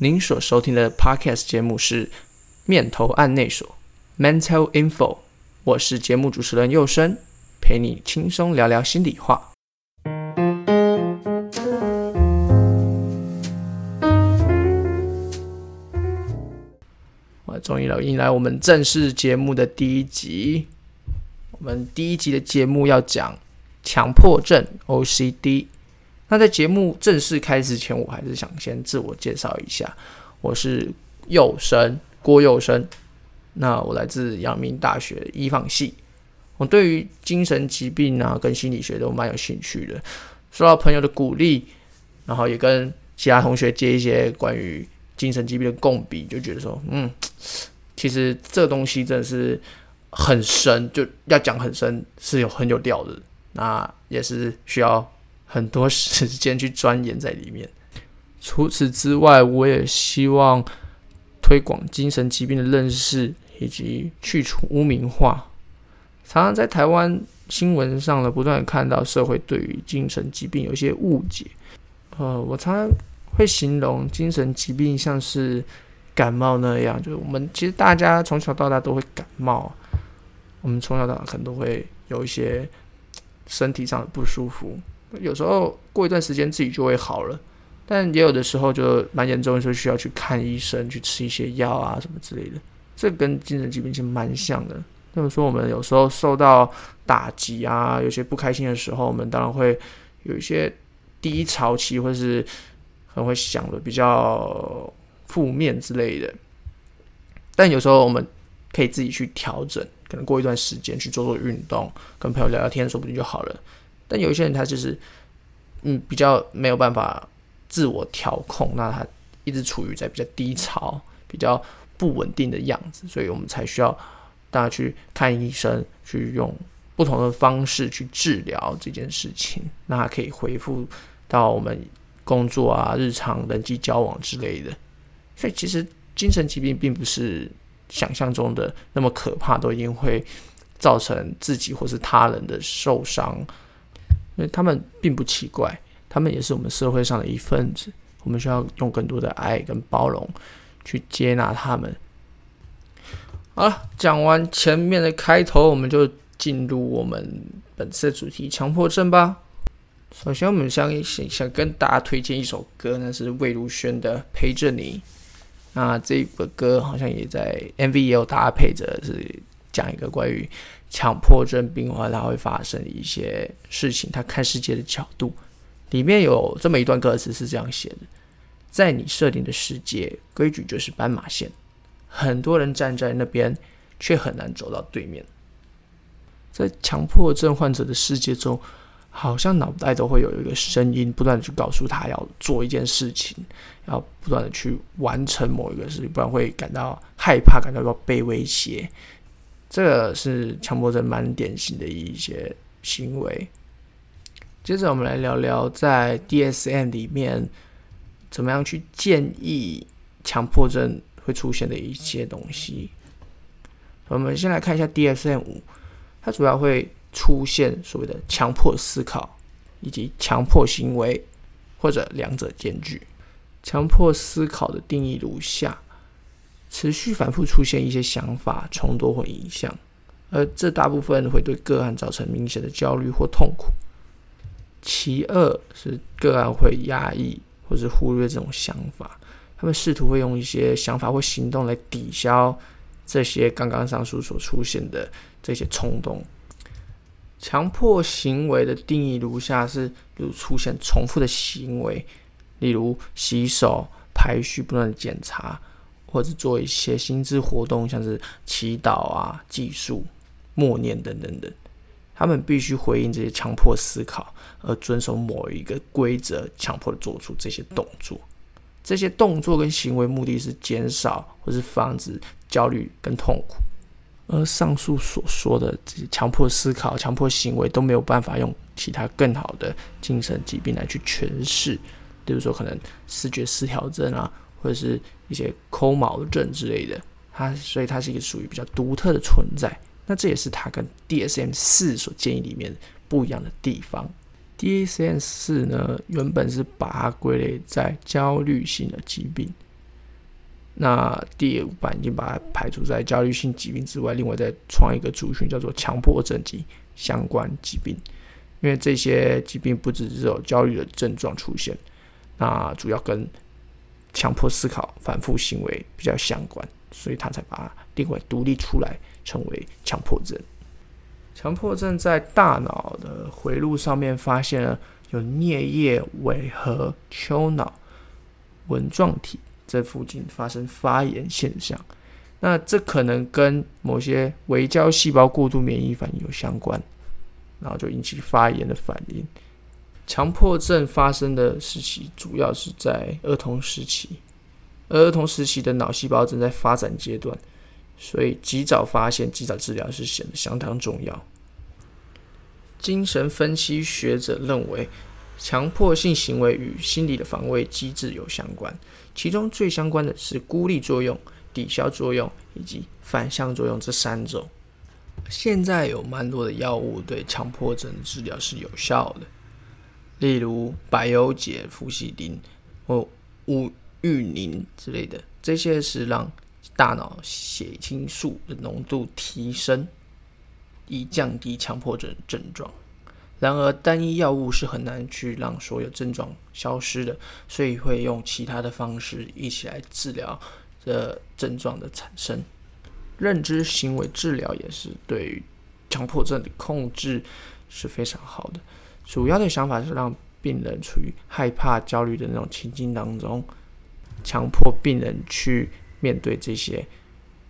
您所收听的 Podcast 节目是《面头案内所》（Mental Info），我是节目主持人佑生，陪你轻松聊聊心里话。我终于了，迎来我们正式节目的第一集。我们第一集的节目要讲强迫症 （OCD）。那在节目正式开始前，我还是想先自我介绍一下，我是佑生，郭佑生。那我来自阳明大学医放系，我对于精神疾病啊跟心理学都蛮有兴趣的。受到朋友的鼓励，然后也跟其他同学接一些关于精神疾病的共笔，就觉得说，嗯，其实这东西真的是。很深，就要讲很深，是有很有料的，那也是需要很多时间去钻研在里面。除此之外，我也希望推广精神疾病的认识，以及去除污名化。常常在台湾新闻上呢，不断看到社会对于精神疾病有一些误解。呃，我常常会形容精神疾病像是感冒那样，就是我们其实大家从小到大都会感冒。我们从小到大可能都会有一些身体上的不舒服，有时候过一段时间自己就会好了，但也有的时候就蛮严重的时候需要去看医生，去吃一些药啊什么之类的。这跟精神疾病其实蛮像的。那么说，我们有时候受到打击啊，有些不开心的时候，我们当然会有一些低潮期，或是很会想的比较负面之类的。但有时候我们可以自己去调整。可能过一段时间去做做运动，跟朋友聊聊天，说不定就好了。但有一些人他就是，嗯，比较没有办法自我调控，那他一直处于在比较低潮、比较不稳定的样子，所以我们才需要大家去看医生，去用不同的方式去治疗这件事情，那他可以恢复到我们工作啊、日常人际交往之类的。所以其实精神疾病并不是。想象中的那么可怕，都一定会造成自己或是他人的受伤，因为他们并不奇怪，他们也是我们社会上的一份子。我们需要用更多的爱跟包容去接纳他们。好了，讲完前面的开头，我们就进入我们本次的主题——强迫症吧。首先，我们想想想跟大家推荐一首歌，那是魏如萱的《陪着你》。那这个歌好像也在 MV 也有搭配着，是讲一个关于强迫症病患他会发生一些事情，他看世界的角度。里面有这么一段歌词是这样写的：在你设定的世界，规矩就是斑马线，很多人站在那边，却很难走到对面。在强迫症患者的世界中。好像脑袋都会有一个声音，不断的去告诉他要做一件事情，要不断的去完成某一个事情，不然会感到害怕，感到要被威胁。这个是强迫症蛮典型的一些行为。接着我们来聊聊在 DSM 里面怎么样去建议强迫症会出现的一些东西。我们先来看一下 DSM 五，它主要会。出现所谓的强迫思考以及强迫行为，或者两者兼具。强迫思考的定义如下：持续反复出现一些想法，冲动或影像，而这大部分会对个案造成明显的焦虑或痛苦。其二是个案会压抑或是忽略这种想法，他们试图会用一些想法或行动来抵消这些刚刚上述所出现的这些冲动。强迫行为的定义如下：是，比如出现重复的行为，例如洗手、排序、不断的检查，或者做一些心智活动，像是祈祷啊、计数、默念等等等。他们必须回应这些强迫思考，而遵守某一个规则，强迫做出这些动作。这些动作跟行为目的是减少或是防止焦虑跟痛苦。而上述所说的这些强迫思考、强迫行为都没有办法用其他更好的精神疾病来去诠释，比如说可能视觉失调症啊，或者是一些抠毛症之类的。它所以它是一个属于比较独特的存在。那这也是它跟 DSM 四所建议里面不一样的地方。DSM 四呢，原本是把它归类在焦虑性的疾病，那第五版已经把它排除在焦虑性疾病之外，另外再创一个族群叫做强迫症及相关疾病，因为这些疾病不只是有焦虑的症状出现，那主要跟强迫思考、反复行为比较相关，所以他才把它另外独立出来，称为强迫症。强迫症在大脑的回路上面发现了有颞叶尾和丘脑纹状体。这附近发生发炎现象，那这可能跟某些微胶细胞过度免疫反应有相关，然后就引起发炎的反应。强迫症发生的时期主要是在儿童时期，而儿童时期的脑细胞正在发展阶段，所以及早发现、及早治疗是显得相当重要。精神分析学者认为，强迫性行为与心理的防卫机制有相关。其中最相关的是孤立作用、抵消作用以及反向作用这三种。现在有蛮多的药物对强迫症治疗是有效的，例如百忧解、氟西汀或乌郁宁之类的，这些是让大脑血清素的浓度提升，以降低强迫症症状。然而，单一药物是很难去让所有症状消失的，所以会用其他的方式一起来治疗这症状的产生。认知行为治疗也是对于强迫症的控制是非常好的。主要的想法是让病人处于害怕、焦虑的那种情境当中，强迫病人去面对这些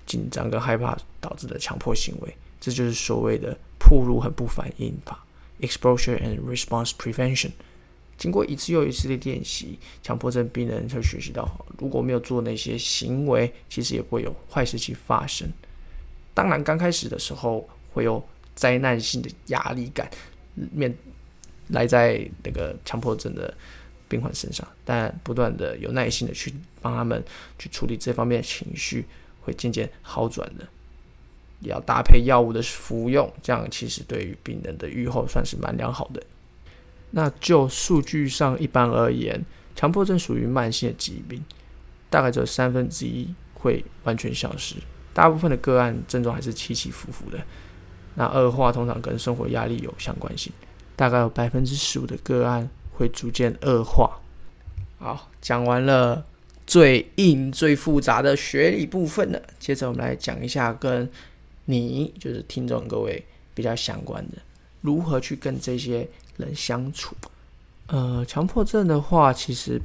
紧张跟害怕导致的强迫行为。这就是所谓的“暴露和不反应法”。Exposure and response prevention。经过一次又一次的练习，强迫症病人会学习到，如果没有做那些行为，其实也不会有坏事情发生。当然，刚开始的时候会有灾难性的压力感面来在那个强迫症的病患身上，但不断的有耐心的去帮他们去处理这方面的情绪，会渐渐好转的。也要搭配药物的服用，这样其实对于病人的预后算是蛮良好的。那就数据上一般而言，强迫症属于慢性的疾病，大概只有三分之一会完全消失，大部分的个案症状还是起起伏伏的。那恶化通常跟生活压力有相关性，大概有百分之十五的个案会逐渐恶化。好，讲完了最硬、最复杂的学理部分了，接着我们来讲一下跟你就是听众各位比较相关的，如何去跟这些人相处？呃，强迫症的话，其实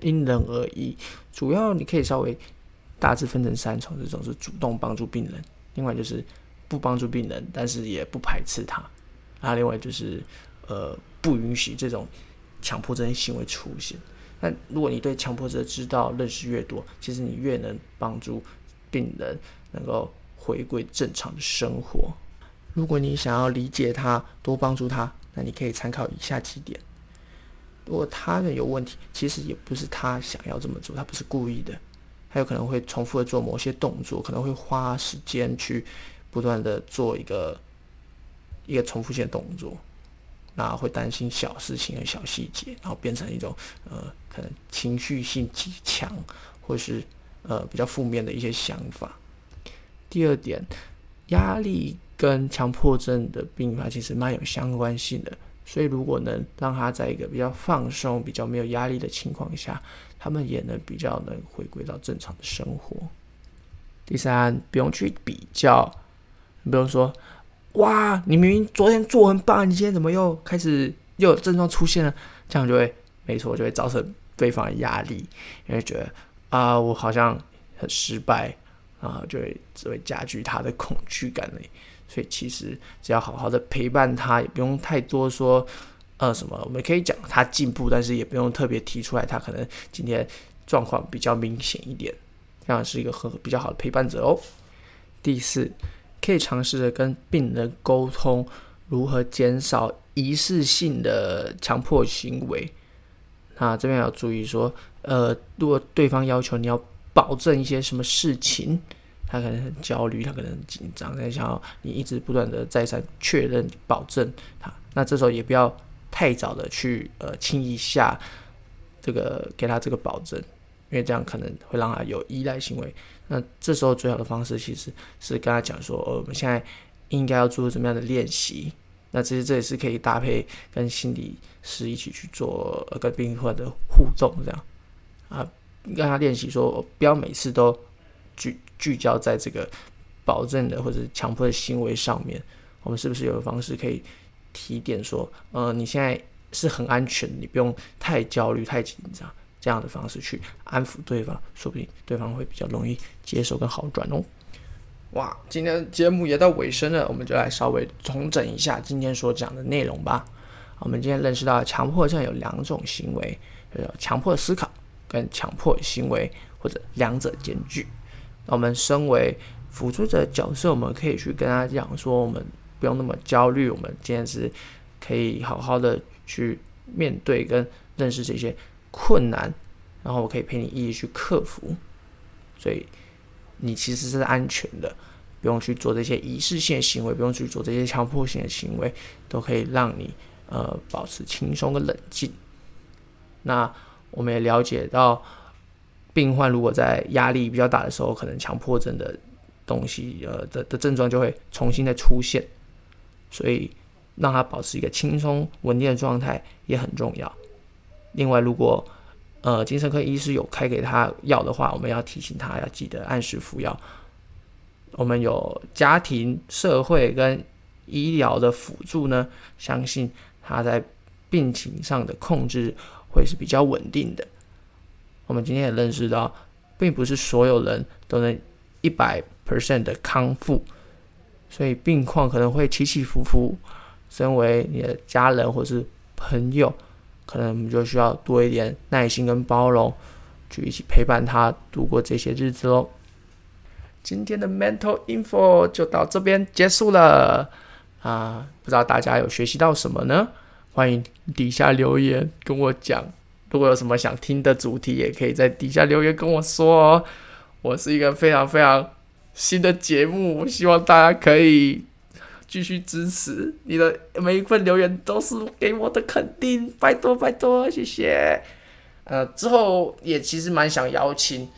因人而异，主要你可以稍微大致分成三种：这种是主动帮助病人，另外就是不帮助病人，但是也不排斥他，啊，另外就是呃不允许这种强迫症行为出现。那如果你对强迫症知道认识越多，其实你越能帮助病人能够。回归正常的生活。如果你想要理解他，多帮助他，那你可以参考以下几点。如果他人有问题，其实也不是他想要这么做，他不是故意的，他有可能会重复的做某些动作，可能会花时间去不断的做一个一个重复性的动作，那会担心小事情和小细节，然后变成一种呃可能情绪性极强，或是呃比较负面的一些想法。第二点，压力跟强迫症的病发其实蛮有相关性的，所以如果能让他在一个比较放松、比较没有压力的情况下，他们也能比较能回归到正常的生活。第三，不用去比较，你不用说，哇，你明明昨天做很棒，你今天怎么又开始又有症状出现了？这样就会，没错，就会造成对方的压力，因为觉得啊、我好像很失败。啊，就会只会加剧他的恐惧感嘞。所以其实只要好好的陪伴他，也不用太多说，呃，什么，我们可以讲他进步，但是也不用特别提出来，他可能今天状况比较明显一点，这样是一个很比较好的陪伴者哦。第四，可以尝试着跟病人沟通，如何减少仪式性的强迫行为。那这边要注意说，呃，如果对方要求你要。保证一些什么事情，他可能很焦虑，他可能很紧张，他想要你一直不断的再三确认保证他。那这时候也不要太早的去呃轻易下这个给他这个保证，因为这样可能会让他有依赖行为。那这时候最好的方式其实是跟他讲说，呃，我们现在应该要做什么样的练习。那其实这也是可以搭配跟心理师一起去做，呃，跟病患的互动这样啊，让他练习说，不要每次都聚聚焦在这个保证的或者强迫的行为上面。我们是不是有方式可以提点说，呃，你现在是很安全，你不用太焦虑、太紧张，这样的方式去安抚对方，说不定对方会比较容易接受跟好转哦。哇，今天节目也到尾声了，我们就来稍微重整一下今天所讲的内容吧。我们今天认识到强迫症有两种行为，呃，强迫思考跟强迫行为，或者两者兼具。那我们身为辅助者角色，我们可以去跟他讲说，我们不用那么焦虑，我们今天是可以好好的去面对跟认识这些困难，然后我可以陪你一起去克服。所以。你其实是安全的，不用去做这些仪式性的行为，不用去做这些强迫性的行为，都可以让你呃保持轻松跟冷静。那我们也了解到，病患如果在压力比较大的时候，可能强迫症的东西呃的的症状就会重新再出现，所以让他保持一个轻松稳定的状态也很重要。另外，如果呃，精神科医师有开给他药的话，我们要提醒他要记得按时服药。我们有家庭、社会跟医疗的辅助呢，相信他在病情上的控制会是比较稳定的。我们今天也认识到，并不是所有人都能一百 percent 的康复，所以病况可能会起起伏伏。身为你的家人或是朋友。可能我们就需要多一点耐心跟包容，去一起陪伴他度过这些日子喽。今天的 Mental Info 就到这边结束了啊！不知道大家有学习到什么呢？欢迎底下留言跟我讲。如果有什么想听的主题，也可以在底下留言跟我说哦。我是一个非常非常新的节目，我希望大家可以。继续支持你的每一份留言都是给我的肯定，拜托拜托，谢谢。呃，之后也其实蛮想邀请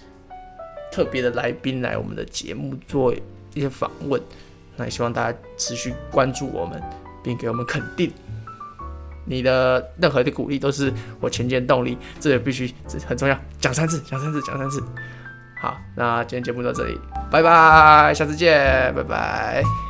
特别的来宾来我们的节目做一些访问，那也希望大家持续关注我们，并给我们肯定。你的任何的鼓励都是我前进动力，这也必须这很重要。讲三次，讲三次，讲三次。好，那今天节目到这里，拜拜，下次见，拜拜。